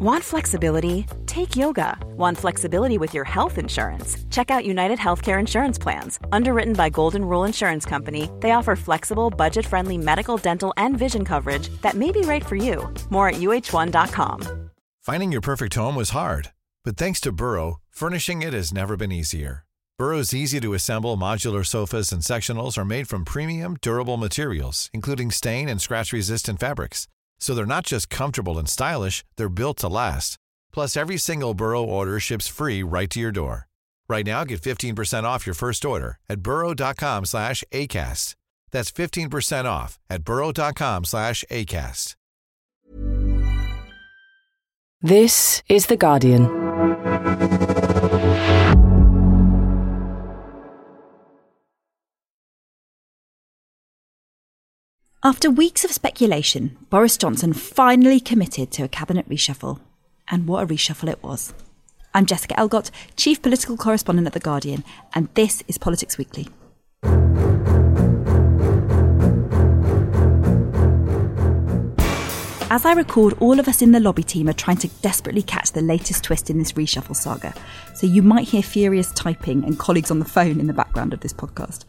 Want flexibility? Take yoga. Want flexibility with your health insurance? Check out United Healthcare Insurance Plans. Underwritten by Golden Rule Insurance Company, they offer flexible, budget friendly medical, dental, and vision coverage that may be right for you. More at uhone.com. Finding your perfect home was hard, but thanks to Burrow, furnishing it has never been easier. Burrow's easy to assemble modular sofas and sectionals are made from premium, durable materials, including stain and scratch resistant fabrics. So they're not just comfortable and stylish, they're built to last. Plus, every single Burrow order ships free right to your door. Right now, get 15% off your first order at burrow.com slash ACAST. That's 15% off at burrow.com slash ACAST. This is The Guardian. After weeks of speculation, Boris Johnson finally committed to a cabinet reshuffle. And what a reshuffle it was. I'm Jessica Elgott, Chief Political Correspondent at The Guardian, and this is Politics Weekly. As I record, all of us in the lobby team are trying to desperately catch the latest twist in this reshuffle saga, so you might hear furious typing and colleagues on the phone in the background of this podcast.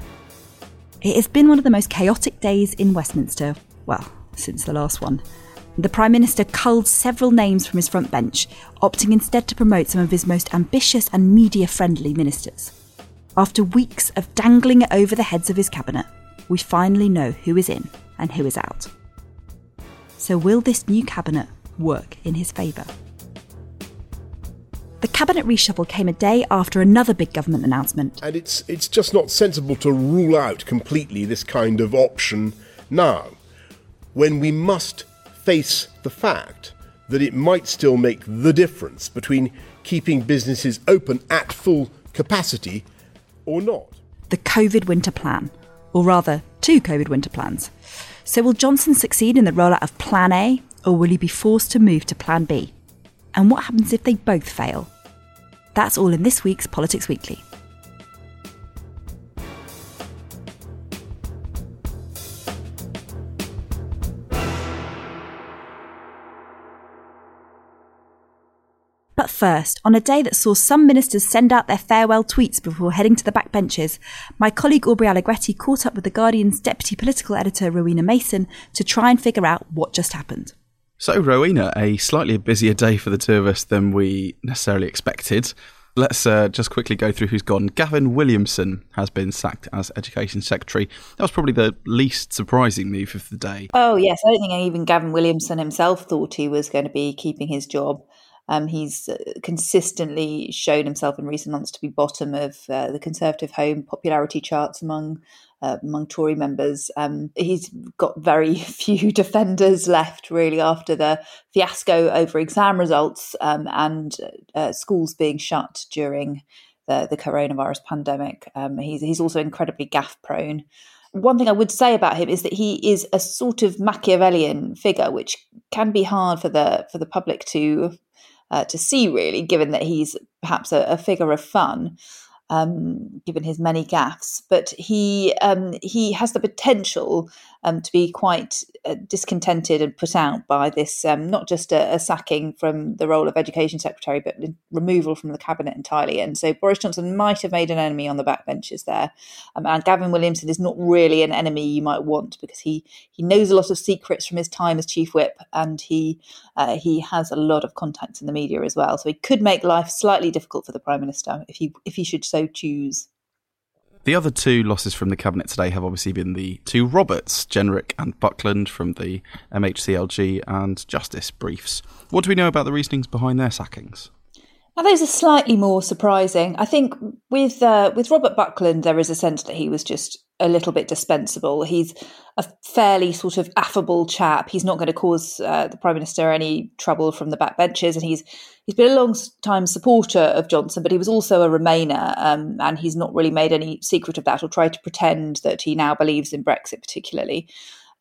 It has been one of the most chaotic days in Westminster, well, since the last one. The Prime Minister culled several names from his front bench, opting instead to promote some of his most ambitious and media friendly ministers. After weeks of dangling it over the heads of his cabinet, we finally know who is in and who is out. So, will this new cabinet work in his favour? The cabinet reshuffle came a day after another big government announcement. And it's it's just not sensible to rule out completely this kind of option now, when we must face the fact that it might still make the difference between keeping businesses open at full capacity or not. The COVID winter plan, or rather, two COVID winter plans. So, will Johnson succeed in the rollout of Plan A, or will he be forced to move to Plan B? And what happens if they both fail? That's all in this week's Politics Weekly. But first, on a day that saw some ministers send out their farewell tweets before heading to the backbenches, my colleague Aubrey Allegretti caught up with The Guardian's deputy political editor Rowena Mason to try and figure out what just happened. So, Rowena, a slightly busier day for the two of us than we necessarily expected. Let's uh, just quickly go through who's gone. Gavin Williamson has been sacked as Education Secretary. That was probably the least surprising move of the day. Oh, yes. I don't think even Gavin Williamson himself thought he was going to be keeping his job. Um, he's uh, consistently shown himself in recent months to be bottom of uh, the Conservative Home popularity charts among uh, among Tory members. Um, he's got very few defenders left, really, after the fiasco over exam results um, and uh, schools being shut during the, the coronavirus pandemic. Um, he's, he's also incredibly gaffe prone. One thing I would say about him is that he is a sort of Machiavellian figure, which can be hard for the for the public to uh, to see, really, given that he's perhaps a, a figure of fun um, given his many gaffes. But he um, he has the potential um, to be quite discontented and put out by this um, not just a, a, sacking from the role of education secretary, but removal from the cabinet entirely. And so Boris Johnson might have made an enemy on the backbenches there. Um, and Gavin Williamson is not really an enemy you might want because he he knows a lot of secrets from his time as chief whip, and he uh, he has a lot of contacts in the media as well. So he could make life slightly difficult for the prime minister if he if he should so choose. The other two losses from the cabinet today have obviously been the two Roberts, Jenrick and Buckland from the MHCLG and Justice briefs. What do we know about the reasonings behind their sackings? Now, those are slightly more surprising. I think with uh, with Robert Buckland, there is a sense that he was just a little bit dispensable. He's a fairly sort of affable chap. He's not going to cause uh, the prime minister any trouble from the backbenches, and he's he's been a long time supporter of Johnson, but he was also a Remainer, um, and he's not really made any secret of that or tried to pretend that he now believes in Brexit, particularly.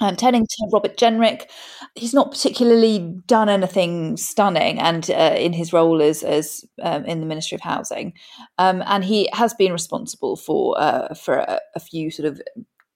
And turning to Robert Jenrick, he's not particularly done anything stunning, and uh, in his role as as um, in the Ministry of Housing, um, and he has been responsible for uh, for a, a, few sort of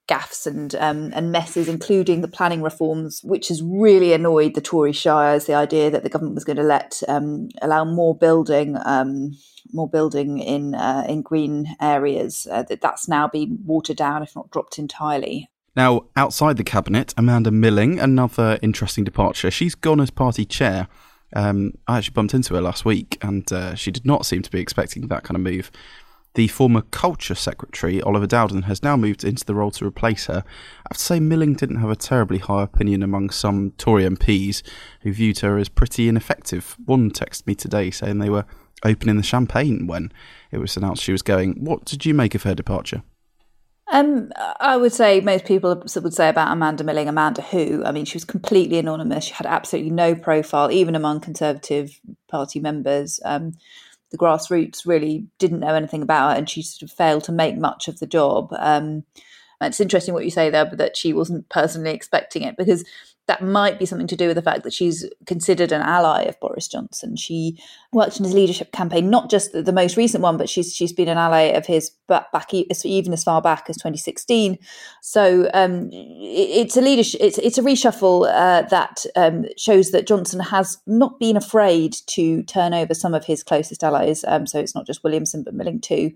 gaffes and um, and messes, including the planning reforms, which has really annoyed the Tory shires. The idea that the government was going to let um, allow more building, um, more building in uh, in green areas, uh, that that's now been watered down, if not dropped entirely. Now, outside the cabinet, Amanda Milling, another interesting departure. She's gone as party chair. Um, I actually bumped into her last week, and uh, she did not seem to be expecting that kind of move. The former Culture Secretary, Oliver Dowden, has now moved into the role to replace her. I have to say, Milling didn't have a terribly high opinion among some Tory MPs who viewed her as pretty ineffective. One texted me today saying they were opening the champagne when it was announced she was going. What did you make of her departure? Um, I would say most people would say about Amanda Milling, Amanda who? I mean, she was completely anonymous. She had absolutely no profile, even among Conservative Party members. Um, the grassroots really didn't know anything about her, and she sort of failed to make much of the job. Um, it's interesting what you say there, but that she wasn't personally expecting it because that might be something to do with the fact that she's considered an ally of Boris Johnson. She worked in his leadership campaign, not just the, the most recent one, but she's she's been an ally of his back, back even as far back as 2016. So um, it, it's a leadership, it's it's a reshuffle uh, that um, shows that Johnson has not been afraid to turn over some of his closest allies. Um, so it's not just Williamson, but Milling too,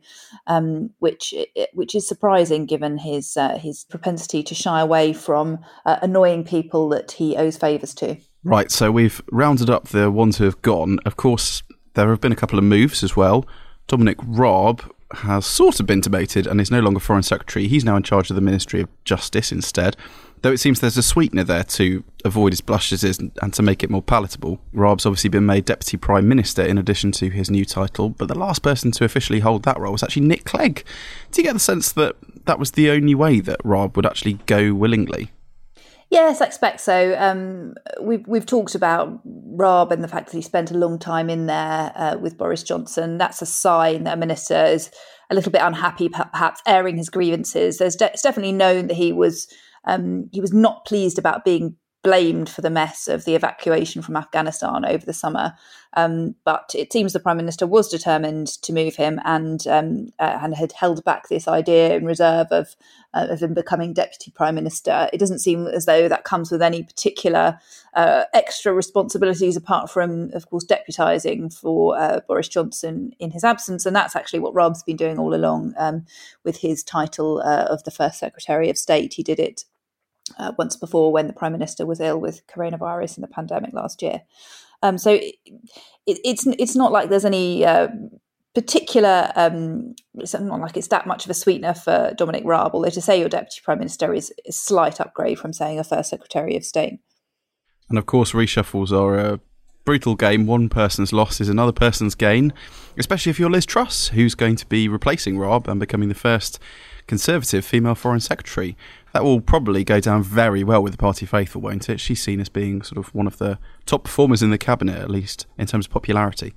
um, which which is surprising given his uh, his propensity to shy away from uh, annoying people that he owes favours to. Right, so we've rounded up the ones who have gone. Of course, there have been a couple of moves as well. Dominic Raab has sort of been debated and is no longer Foreign Secretary. He's now in charge of the Ministry of Justice instead. Though it seems there's a sweetener there to avoid his blushes and, and to make it more palatable. Raab's obviously been made Deputy Prime Minister in addition to his new title, but the last person to officially hold that role was actually Nick Clegg. Do you get the sense that that was the only way that Raab would actually go willingly? Yes, I expect so. Um, we've we've talked about Raab and the fact that he spent a long time in there uh, with Boris Johnson. That's a sign that a minister is a little bit unhappy, perhaps airing his grievances. There's de- it's definitely known that he was um, he was not pleased about being blamed for the mess of the evacuation from Afghanistan over the summer. Um, but it seems the prime minister was determined to move him and um, uh, and had held back this idea in reserve of uh, of him becoming deputy prime minister. It doesn't seem as though that comes with any particular uh, extra responsibilities apart from, of course, deputising for uh, Boris Johnson in his absence, and that's actually what Raab's been doing all along um, with his title uh, of the first Secretary of State. He did it uh, once before when the prime minister was ill with coronavirus in the pandemic last year. Um, so it, it, it's it's not like there's any uh, particular. Um, it's not like it's that much of a sweetener for Dominic Raab. Although to say your deputy prime minister is a slight upgrade from saying a first secretary of state. And of course, reshuffles are a brutal game. One person's loss is another person's gain, especially if you're Liz Truss, who's going to be replacing Raab and becoming the first Conservative female Foreign Secretary. That will probably go down very well with the party faithful, won't it? She's seen as being sort of one of the top performers in the cabinet, at least in terms of popularity.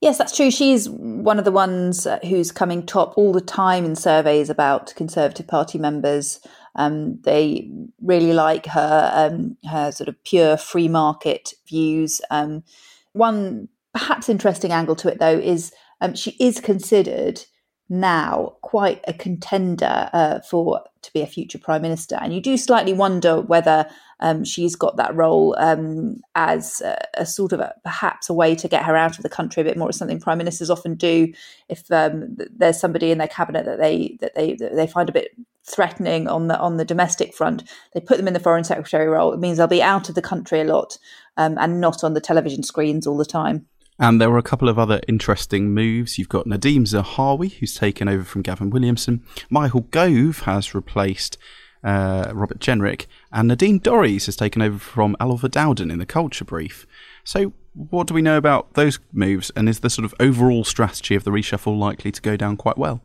Yes, that's true. She's one of the ones uh, who's coming top all the time in surveys about Conservative Party members. Um, they really like her um, her sort of pure free market views. Um, one perhaps interesting angle to it, though, is um, she is considered now quite a contender uh, for to be a future prime minister, and you do slightly wonder whether um, she's got that role um, as a, a, sort of a, perhaps a way to get her out of the country a bit more. It's something prime ministers often do if um, there's somebody in their cabinet that they that they that they find a bit threatening on the on the domestic front. They put them in the foreign secretary role. It means they'll be out of the country a lot um, and not on the television screens all the time. And there were a couple of other interesting moves. You've got Nadhim Zahawi, who's taken over from Gavin Williamson. Michael Gove has replaced uh, Robert Jenrick. And Nadine Dorries has taken over from Oliver Dowden in the Culture Brief. So, what do we know about those moves? And is the sort of overall strategy of the reshuffle likely to go down quite well?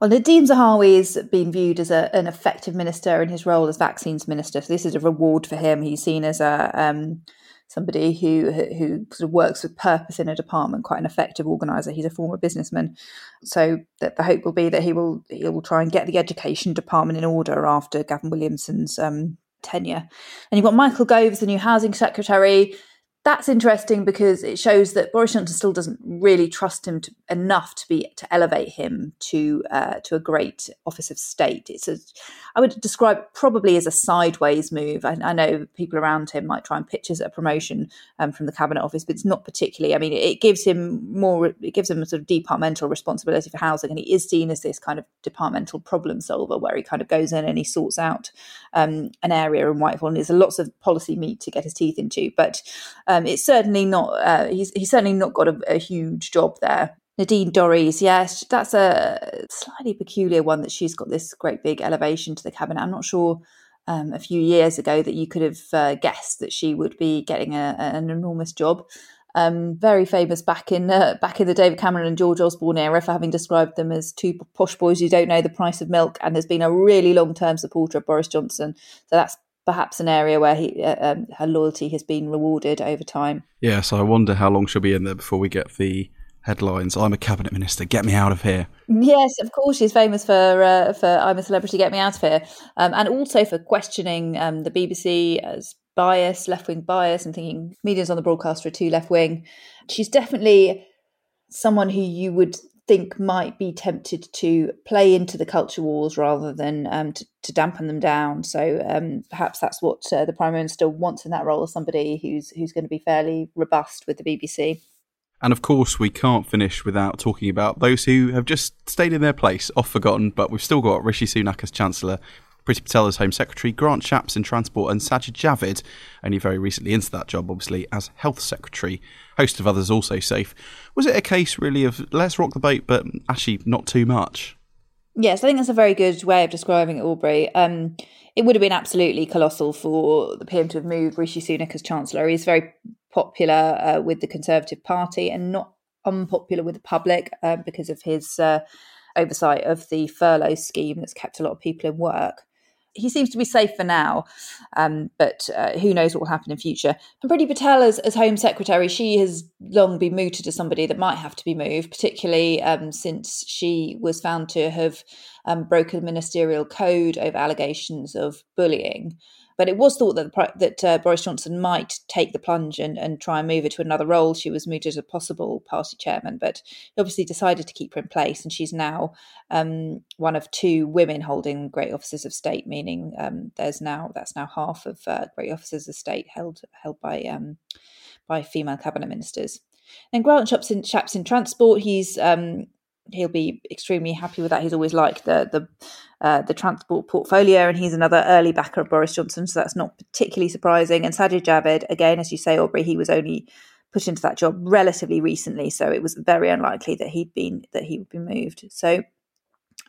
Well, Nadhim Zahawi has been viewed as a, an effective minister in his role as vaccines minister. So this is a reward for him. He's seen as a um, somebody who who sort of works with purpose in a department, quite an effective organizer. He's a former businessman, so that the hope will be that he will he will try and get the education department in order after Gavin Williamson's um, tenure. And you've got Michael Gove, as the new housing secretary. That's interesting because it shows that Boris Johnson still doesn't really trust him to, enough to be to elevate him to uh, to a great office of state. It's a, I would describe probably as a sideways move. I, I know people around him might try and pitch as a promotion um, from the cabinet office, but it's not particularly. I mean, it gives him more. It gives him a sort of departmental responsibility for housing, and he is seen as this kind of departmental problem solver, where he kind of goes in and he sorts out um, an area in Whitehall, and there's lots of policy meat to get his teeth into. But um, it's certainly not. Uh, he's he's certainly not got a, a huge job there. Nadine Dorries, yes, that's a slightly peculiar one that she's got this great big elevation to the cabinet. I'm not sure um, a few years ago that you could have uh, guessed that she would be getting a, an enormous job. Um, very famous back in uh, back in the David Cameron and George Osborne era for having described them as two posh boys who don't know the price of milk, and there's been a really long term supporter of Boris Johnson. So that's perhaps an area where he, uh, um, her loyalty has been rewarded over time. Yeah, so I wonder how long she'll be in there before we get the headlines. I'm a cabinet minister. Get me out of here. Yes, of course. She's famous for uh, for I'm a celebrity. Get me out of here, um, and also for questioning um, the BBC as bias, left wing bias, and thinking media's on the broadcaster are too left wing. She's definitely someone who you would think might be tempted to play into the culture wars rather than um, to, to, dampen them down. So um, perhaps that's what uh, the prime minister wants in that role as somebody who's who's going to be fairly robust with the BBC. And of course, we can't finish without talking about those who have just stayed in their place, off forgotten, but we've still got Rishi Sunak as Chancellor, Priti Patel as Home Secretary, Grant Shapps in Transport, and Sajid Javid, only very recently into that job, obviously, as Health Secretary. Host of others also safe. Was it a case, really, of let's rock the boat, but actually not too much? Yes, I think that's a very good way of describing it, Aubrey. Um, it would have been absolutely colossal for the PM to have moved Rishi Sunak as Chancellor. He's very popular uh, with the Conservative Party and not unpopular with the public uh, because of his uh, oversight of the furlough scheme that's kept a lot of people in work. He seems to be safe for now, um, but uh, who knows what will happen in future. And Priti Patel, as, as Home Secretary, she has long been mooted as somebody that might have to be moved, particularly um, since she was found to have um, broken ministerial code over allegations of bullying. But it was thought that the, that uh, Boris Johnson might take the plunge and, and try and move her to another role. She was moved as a possible party chairman, but he obviously decided to keep her in place, and she's now um, one of two women holding great offices of state. Meaning, um, there's now that's now half of uh, great offices of state held held by um, by female cabinet ministers. And Grant Shapps in, Shapps in transport. He's um, he'll be extremely happy with that. He's always liked the the uh, the transport portfolio, and he's another early backer of Boris Johnson, so that's not particularly surprising. And Sajid Javid, again, as you say, Aubrey, he was only put into that job relatively recently, so it was very unlikely that he'd been that he would be moved. So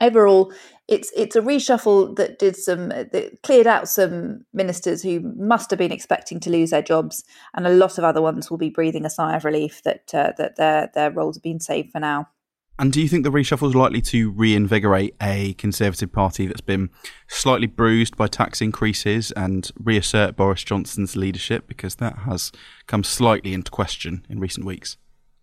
overall, it's it's a reshuffle that did some that cleared out some ministers who must have been expecting to lose their jobs, and a lot of other ones will be breathing a sigh of relief that uh, that their their roles have been saved for now. And do you think the reshuffle is likely to reinvigorate a Conservative Party that's been slightly bruised by tax increases and reassert Boris Johnson's leadership? Because that has come slightly into question in recent weeks.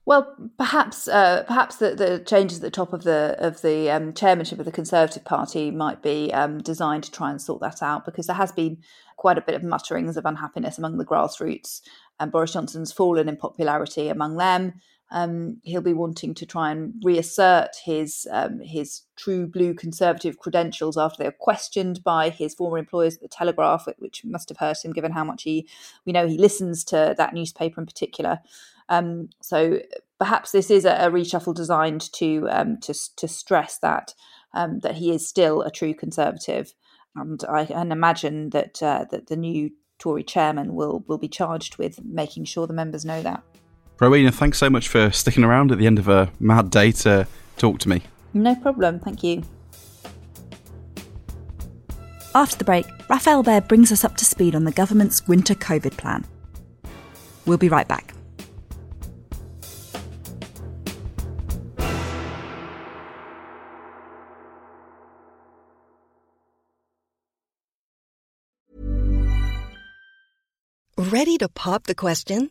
Well, perhaps uh, perhaps the, the, changes at the top of the of the um, chairmanship of the Conservative Party might be um, designed to try and sort that out because there has been quite a bit of mutterings of unhappiness among the grassroots, and Boris Johnson's fallen in popularity among them um, he'll be wanting to try and reassert his um, his true blue conservative credentials after they were questioned by his former employers at the Telegraph, which must have hurt him, given how much he we know he listens to that newspaper in particular. Um, so perhaps this is a, a reshuffle designed to um, to to stress that um, that he is still a true conservative, and I can imagine that uh, that the new Tory chairman will will be charged with making sure the members know that. Rowena, thanks so much for sticking around at the end of a mad day to talk to me. No problem, thank you. After the break, Rafael Behr brings us up to speed on the government's winter COVID plan. We'll be right back. Ready to pop the question?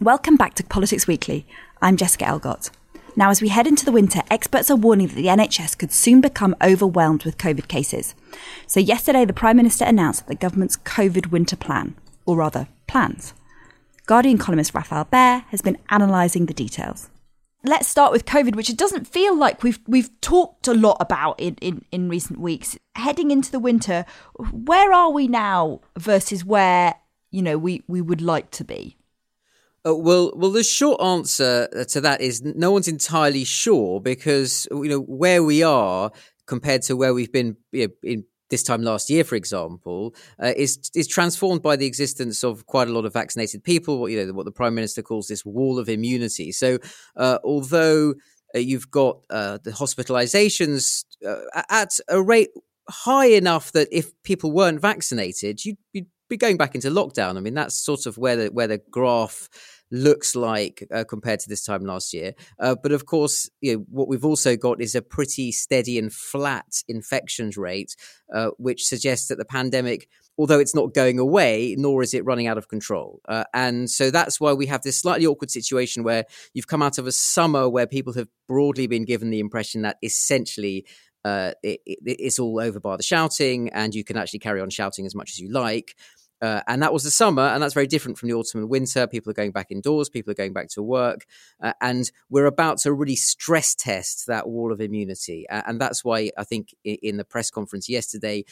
Welcome back to Politics Weekly. I'm Jessica Elgott. Now, as we head into the winter, experts are warning that the NHS could soon become overwhelmed with COVID cases. So, yesterday, the Prime Minister announced the government's COVID winter plan, or rather, plans. Guardian columnist Rafael Behr has been analysing the details. Let's start with COVID, which it doesn't feel like we've we've talked a lot about in, in, in recent weeks. Heading into the winter, where are we now versus where you know we, we would like to be? Uh, well, well, the short answer uh, to that is no one's entirely sure because you know where we are compared to where we've been you know, in this time last year, for example, uh, is is transformed by the existence of quite a lot of vaccinated people. What you know, what the prime minister calls this wall of immunity. So, uh, although uh, you've got uh, the hospitalizations at a rate high enough that if people weren't vaccinated, you'd, you'd be going back into lockdown. I mean, that's sort of where the where the graph looks like uh, compared to this time last year. Uh, but of course, you know, what we've also got is a pretty steady and flat infections rate, uh, which suggests that the pandemic. Although it's not going away, nor is it running out of control. Uh, and so that's why we have this slightly awkward situation where you've come out of a summer where people have broadly been given the impression that essentially uh, it, it, it's all over by the shouting, and you can actually carry on shouting as much as you like. Uh, and that was the summer, and that's very different from the autumn and winter. People are going back indoors, people are going back to work, uh, and we're about to really stress test that wall of immunity. Uh, and that's why I think in, in the press conference yesterday,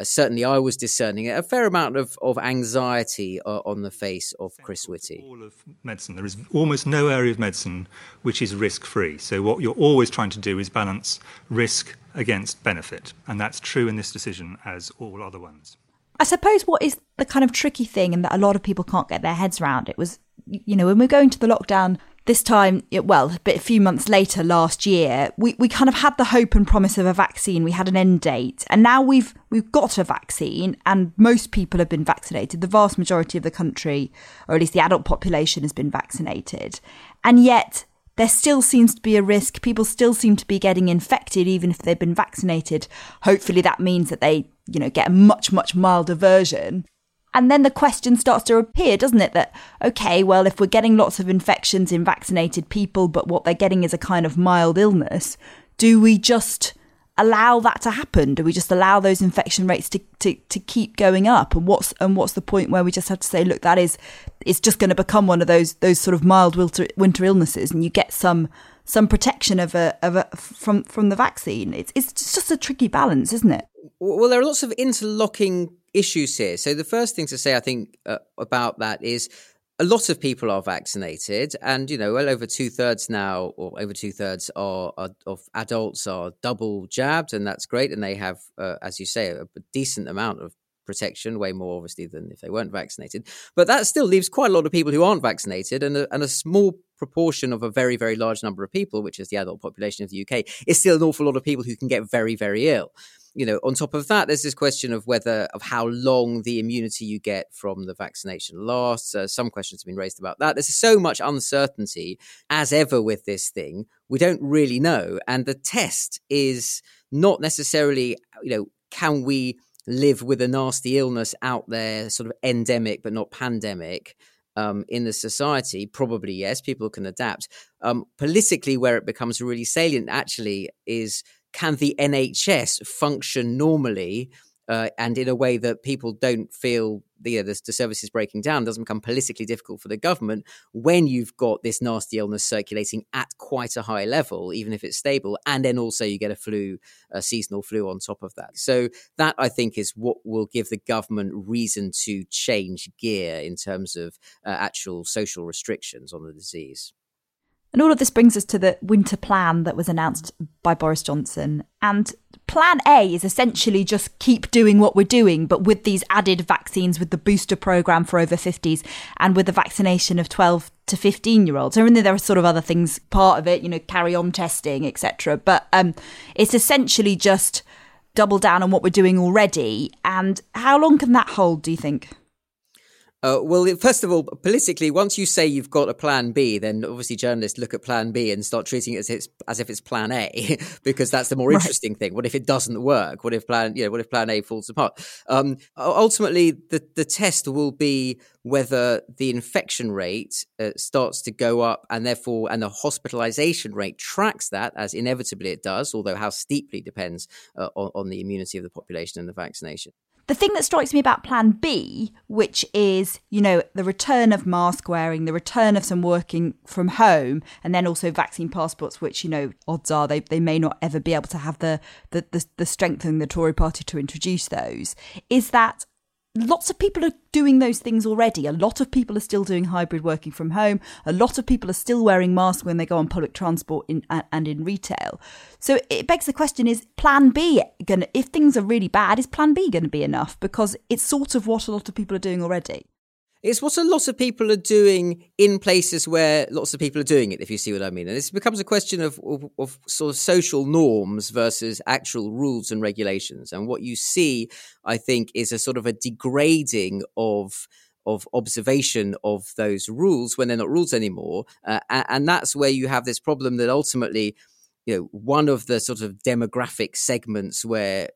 uh, certainly I was discerning a fair amount of, of anxiety uh, on the face of Chris Whitty. All of medicine, there is almost no area of medicine which is risk free. So, what you're always trying to do is balance risk against benefit. And that's true in this decision as all other ones. I suppose what is the kind of tricky thing and that a lot of people can't get their heads around it was, you know, when we're going to the lockdown this time, well, a bit a few months later last year, we, we kind of had the hope and promise of a vaccine. We had an end date, and now we've we've got a vaccine, and most people have been vaccinated. The vast majority of the country, or at least the adult population, has been vaccinated, and yet there still seems to be a risk. People still seem to be getting infected, even if they've been vaccinated. Hopefully, that means that they, you know, get a much, much milder version. And then the question starts to appear, doesn't it? That, okay, well, if we're getting lots of infections in vaccinated people, but what they're getting is a kind of mild illness, do we just allow that to happen? Do we just allow those infection rates to, to, to keep going up? And what's and what's the point where we just have to say, look, that is it's just going to become one of those those sort of mild winter winter illnesses, and you get some some protection of a of a from from the vaccine. It's it's just a tricky balance, isn't it? Well, there are lots of interlocking issues here. So the first thing to say, I think, uh, about that is a lot of people are vaccinated, and you know, well over two thirds now, or over two thirds are, are, of adults are double jabbed, and that's great. And they have, uh, as you say, a, decent amount of protection, way more obviously than if they weren't vaccinated. But that still leaves quite a lot of people who aren't vaccinated, and a, and a small proportion of a very, very large number of people, which is the adult population of the UK, is still an awful lot of people who can get very, very ill you know, on top of that, there's this question of whether of how long the immunity you get from the vaccination lasts. Uh, some questions have been raised about that. There's so much uncertainty, as ever with this thing. We don't really know, and the test is not necessarily, you know, can we live with a nasty illness out there, sort of endemic but not pandemic. Um, in the society, probably yes, people can adapt. Um, politically, where it becomes really salient actually is can the NHS function normally uh, and in a way that people don't feel the, the, the services breaking down doesn't become politically difficult for the government when you've got this nasty illness circulating at quite a high level, even if it's stable, and then also you get a flu, a seasonal flu on top of that. So that I think is what will give the government reason to change gear in terms of uh, actual social restrictions on the disease. And all of this brings us to the winter plan that was announced by Boris Johnson. And plan A is essentially just keep doing what we're doing, but with these added vaccines, with the booster program for over 50s, and with the vaccination of 12 to 15 year olds. I mean, there are sort of other things part of it, you know, carry on testing, etc. But um, it's essentially just double down on what we're doing already. And how long can that hold, do you think? Uh, well, first of all, politically, once you say you've got a plan B, then obviously journalists look at plan B and start treating it as, it's, as if it's plan A, because that's the more right. interesting thing. What if it doesn't work? What if plan, you know, what if plan A falls apart? Um, ultimately, the, the test will be whether the infection rate uh, starts to go up and therefore, and the hospitalization rate tracks that as inevitably it does, although how steeply depends uh, on, on the immunity of the population and the vaccination the thing that strikes me about plan B, which is, you know, the return of mask wearing, the return of some working from home, and then also vaccine passports, which, you know, odds are they, they may not ever be able to have the, the, the, the strength in the Tory party to introduce those, is that lots of people are doing those things already. A lot of people are still doing hybrid working from home. A lot of people are still wearing masks when they go on public transport in, and in retail. So it begs the question is plan B going to, if things are really bad, is plan B going to be enough? Because it's sort of what a lot of people are doing already. It's what a lot of people are doing in places where lots of people are doing it, if you see what I mean. And this becomes a question of, of, of, sort of social norms versus actual rules and regulations. And what you see, I think, is a sort of a degrading of of observation of those rules when they're not rules anymore. Uh, and, and that's where you have this problem that ultimately you know one of the sort of demographic segments where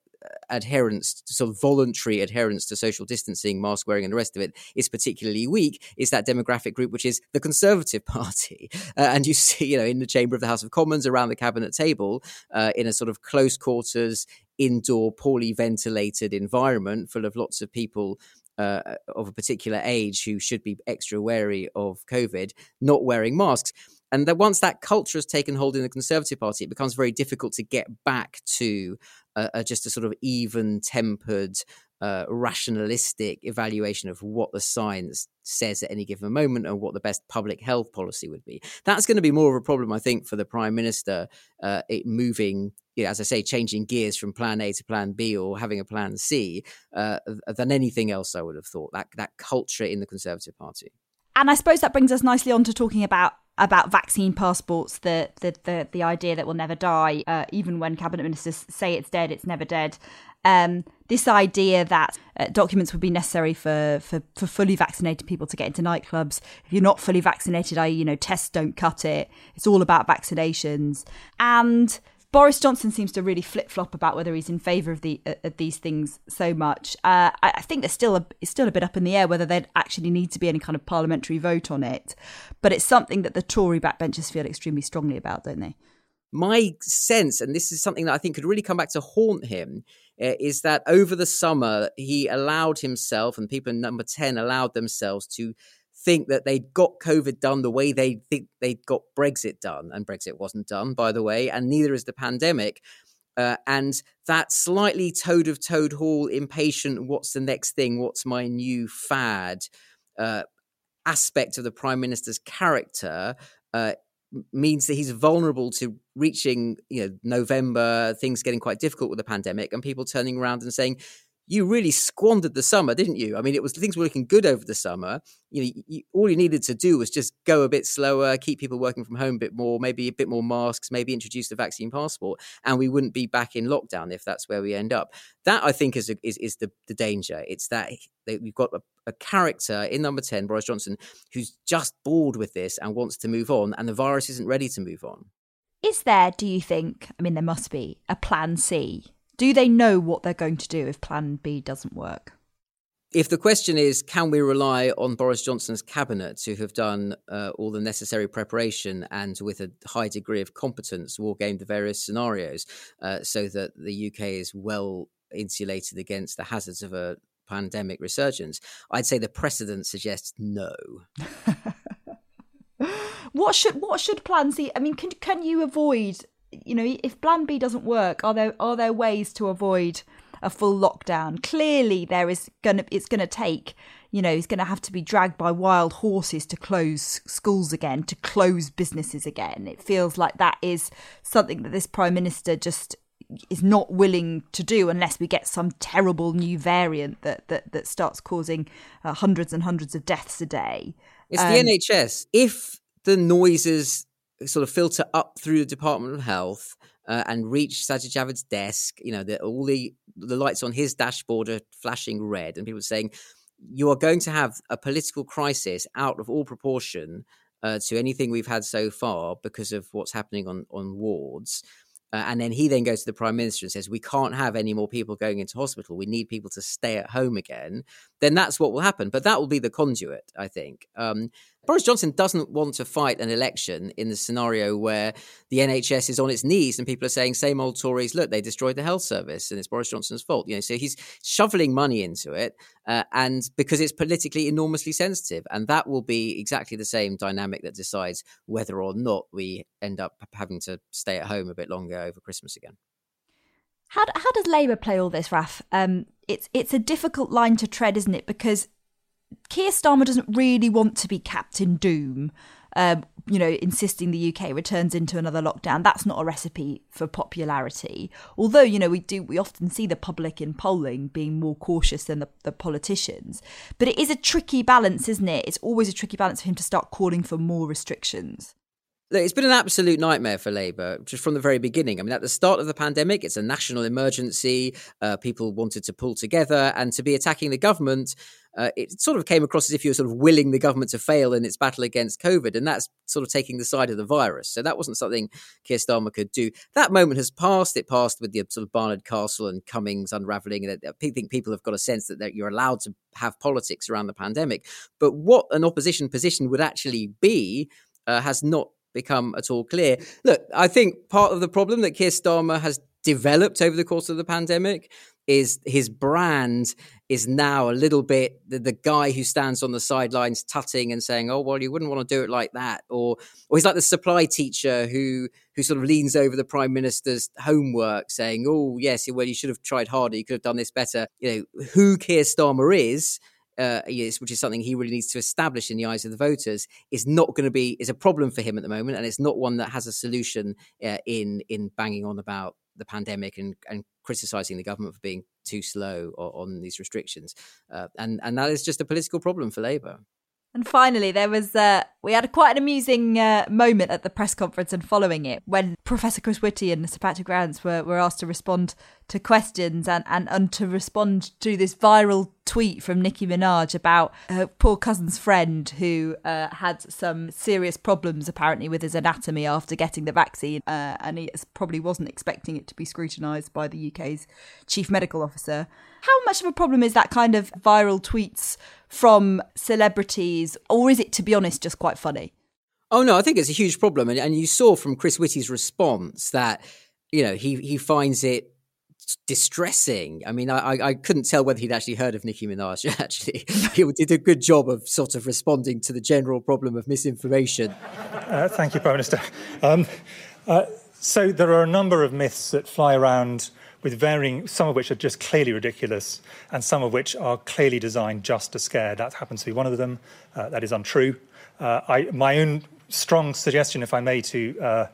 adherence, sort of voluntary adherence to social distancing, mask wearing, and the rest of it is particularly weak is that demographic group, which is the Conservative Party. Uh, and you see, you know, in the chamber of the House of Commons, around the cabinet table, uh, in a sort of close quarters, indoor, poorly ventilated environment full of lots of people uh, of a particular age who should be extra wary of COVID, not wearing masks. And that once that culture has taken hold in the Conservative Party, it becomes very difficult to get back to uh, just a sort of even tempered, uh, rationalistic evaluation of what the science says at any given moment and what the best public health policy would be. That's going to be more of a problem, I think, for the Prime Minister, uh, it moving, you know, as I say, changing gears from plan A to plan B or having a plan C uh, than anything else I would have thought. That, that culture in the Conservative Party. And I suppose that brings us nicely on to talking about about vaccine passports, the the the, the idea that will never die, uh, even when cabinet ministers say it's dead, it's never dead. Um, this idea that uh, documents would be necessary for, for, for fully vaccinated people to get into nightclubs. If you're not fully vaccinated, I you know tests don't cut it. It's all about vaccinations and Boris Johnson seems to really flip flop about whether he's in favour of the uh, of these things so much. Uh, I, think there's still a it's still a bit up in the air whether there actually need to be any kind of parliamentary vote on it. But it's something that the Tory backbenchers feel extremely strongly about, don't they? My sense, and this is something that I think could really come back to haunt him, uh, is that over the summer he allowed himself, and people in Number Ten allowed themselves to think that they'd got COVID done the way they think they'd got Brexit done. And Brexit wasn't done, by the way, and neither is the pandemic. Uh, and that slightly toad of Toad Hall, impatient, what's the next thing? What's my new fad? Uh, aspect of the Prime Minister's character uh, means that he's vulnerable to reaching you know November, things getting quite difficult with the pandemic, and people turning around and saying, you really squandered the summer, didn't you? I mean, it was things were looking good over the summer. You know, you, all you needed to do was just go a bit slower, keep people working from home a bit more, maybe a bit more masks, maybe introduce the vaccine passport, and we wouldn't be back in lockdown if that's where we end up. That I think is a, is, is the, the danger. It's that, we've got a, a character in number ten, Boris Johnson, who's just bored with this and wants to move on, and the virus isn't ready to move on. Is there, do you think? I mean, there must be a plan C do they know what they're going to do if plan B doesn't work? If the question is, can we rely on Boris Johnson's cabinet to have done uh, all the necessary preparation and with a high degree of competence war game the various scenarios uh, so that the UK is well insulated against the hazards of a pandemic resurgence. I'd say the precedent suggests no. what should what should Plan C? I mean, can can you avoid? You know, if Plan B doesn't work, are there are there ways to avoid a full lockdown? Clearly, there is gonna it's gonna take. You know, it's going to have to be dragged by wild horses to close schools again, to close businesses again. It feels like that is something that this prime minister just is not willing to do unless we get some terrible new variant that that, that starts causing uh, hundreds and hundreds of deaths a day. It's um, the NHS. If the noises sort of filter up through the Department of Health uh, and reach Sajid Javid's desk, you know, the, all the the lights on his dashboard are flashing red, and people are saying you are going to have a political crisis out of all proportion uh, to anything we've had so far because of what's happening on on wards. Uh, and then he then goes to the prime minister and says, "We can't have any more people going into hospital. We need people to stay at home again." Then that's what will happen. But that will be the conduit, I think. Um, Boris Johnson doesn't want to fight an election in the scenario where the NHS is on its knees and people are saying, "Same old Tories, look, they destroyed the health service and it's Boris Johnson's fault." You know, so he's shoveling money into it, uh, and because it's politically enormously sensitive, and that will be exactly the same dynamic that decides whether or not we end up having to stay at home a bit longer over Christmas again. How how does Labour play all this, Raf? Um, it's it's a difficult line to tread, isn't it? Because Keir Starmer doesn't really want to be Captain Doom. Um, you know, insisting the UK returns into another lockdown. That's not a recipe for popularity. Although, you know, we do we often see the public in polling being more cautious than the, the politicians. But it is a tricky balance, isn't it? It's always a tricky balance for him to start calling for more restrictions. It's been an absolute nightmare for Labour just from the very beginning. I mean, at the start of the pandemic, it's a national emergency. Uh, people wanted to pull together and to be attacking the government. Uh, it sort of came across as if you were sort of willing the government to fail in its battle against COVID, and that's sort of taking the side of the virus. So that wasn't something Keir Starmer could do. That moment has passed. It passed with the sort of Barnard Castle and Cummings unraveling. And I think people have got a sense that you're allowed to have politics around the pandemic. But what an opposition position would actually be uh, has not become at all clear. Look, I think part of the problem that Keir Starmer has developed over the course of the pandemic is his brand is now a little bit the, the, guy who stands on the sidelines tutting and saying, "Oh well, you wouldn't want to do it like that," or or he's like the supply teacher who who sort of leans over the prime minister's homework, saying, "Oh yes, well you should have tried harder, you could have done this better." You know who Keir Starmer is uh, is, which is something he really needs to establish in the eyes of the voters, is not going to be is a problem for him at the moment, and it's not one that has a solution uh, in in banging on about the pandemic and and criticizing the government for being too slow on, on these restrictions, uh, and and that is just a political problem for Labour. And finally, there was uh, we had a, quite an amusing uh, moment at the press conference and following it when Professor Chris Whitty and Sir Patrick Vallance were, were asked to respond to questions and, and, and to respond to this viral tweet from Nicki Minaj about her poor cousin's friend who uh, had some serious problems apparently with his anatomy after getting the vaccine, uh, and he probably wasn't expecting it to be scrutinised by the UK's chief medical officer. How much of a problem is that kind of viral tweets from celebrities, or is it, to be honest, just quite funny? Oh no, I think it's a huge problem, and, and you saw from Chris Whitty's response that you know he he finds it distressing. I mean, I, I couldn't tell whether he'd actually heard of Nicki Minaj. Actually, he did a good job of sort of responding to the general problem of misinformation. Uh, thank you, Prime Minister. Um, uh, so there are a number of myths that fly around with varying, some of which are just clearly ridiculous, and some of which are clearly designed just to scare. That happens to be one of them. Uh, that is untrue. Uh, I, my own strong suggestion, if I may, to uh,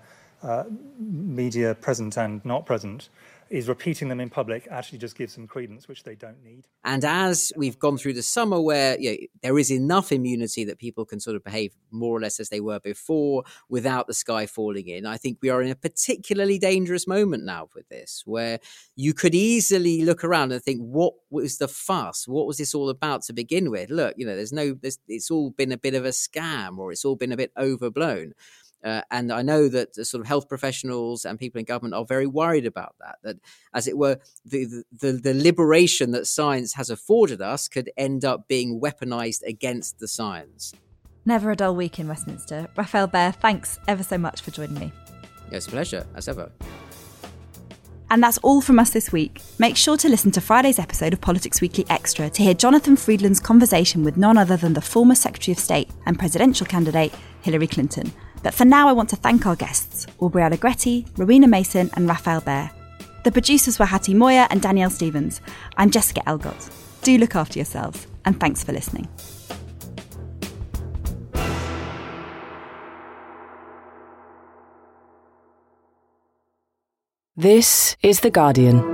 uh media present and not present, is repeating them in public actually just gives them credence, which they don't need. And as we've gone through the summer where you know, there is enough immunity that people can sort of behave more or less as they were before without the sky falling in, I think we are in a particularly dangerous moment now with this, where you could easily look around and think, what was the fuss? What was this all about to begin with? Look, you know, there's no, there's, it's all been a bit of a scam or it's all been a bit overblown. Uh, and I know that the sort of health professionals and people in government are very worried about that. That, as it were, the, the, the liberation that science has afforded us could end up being weaponized against the science. Never a dull week in Westminster. Rafael Behr, thanks ever so much for joining me. It's a pleasure, as ever. And that's all from us this week. Make sure to listen to Friday's episode of Politics Weekly Extra to hear Jonathan Freedland's conversation with none other than the former Secretary of State and presidential candidate Hillary Clinton. But for now, I want to thank our guests Aubrey Allegretti, Rowena Mason, and Rafael Behr. The producers were Hattie Moir and Danielle Stevens. I'm Jessica Elgott. Do look after yourselves, and thanks for listening. This is The Guardian.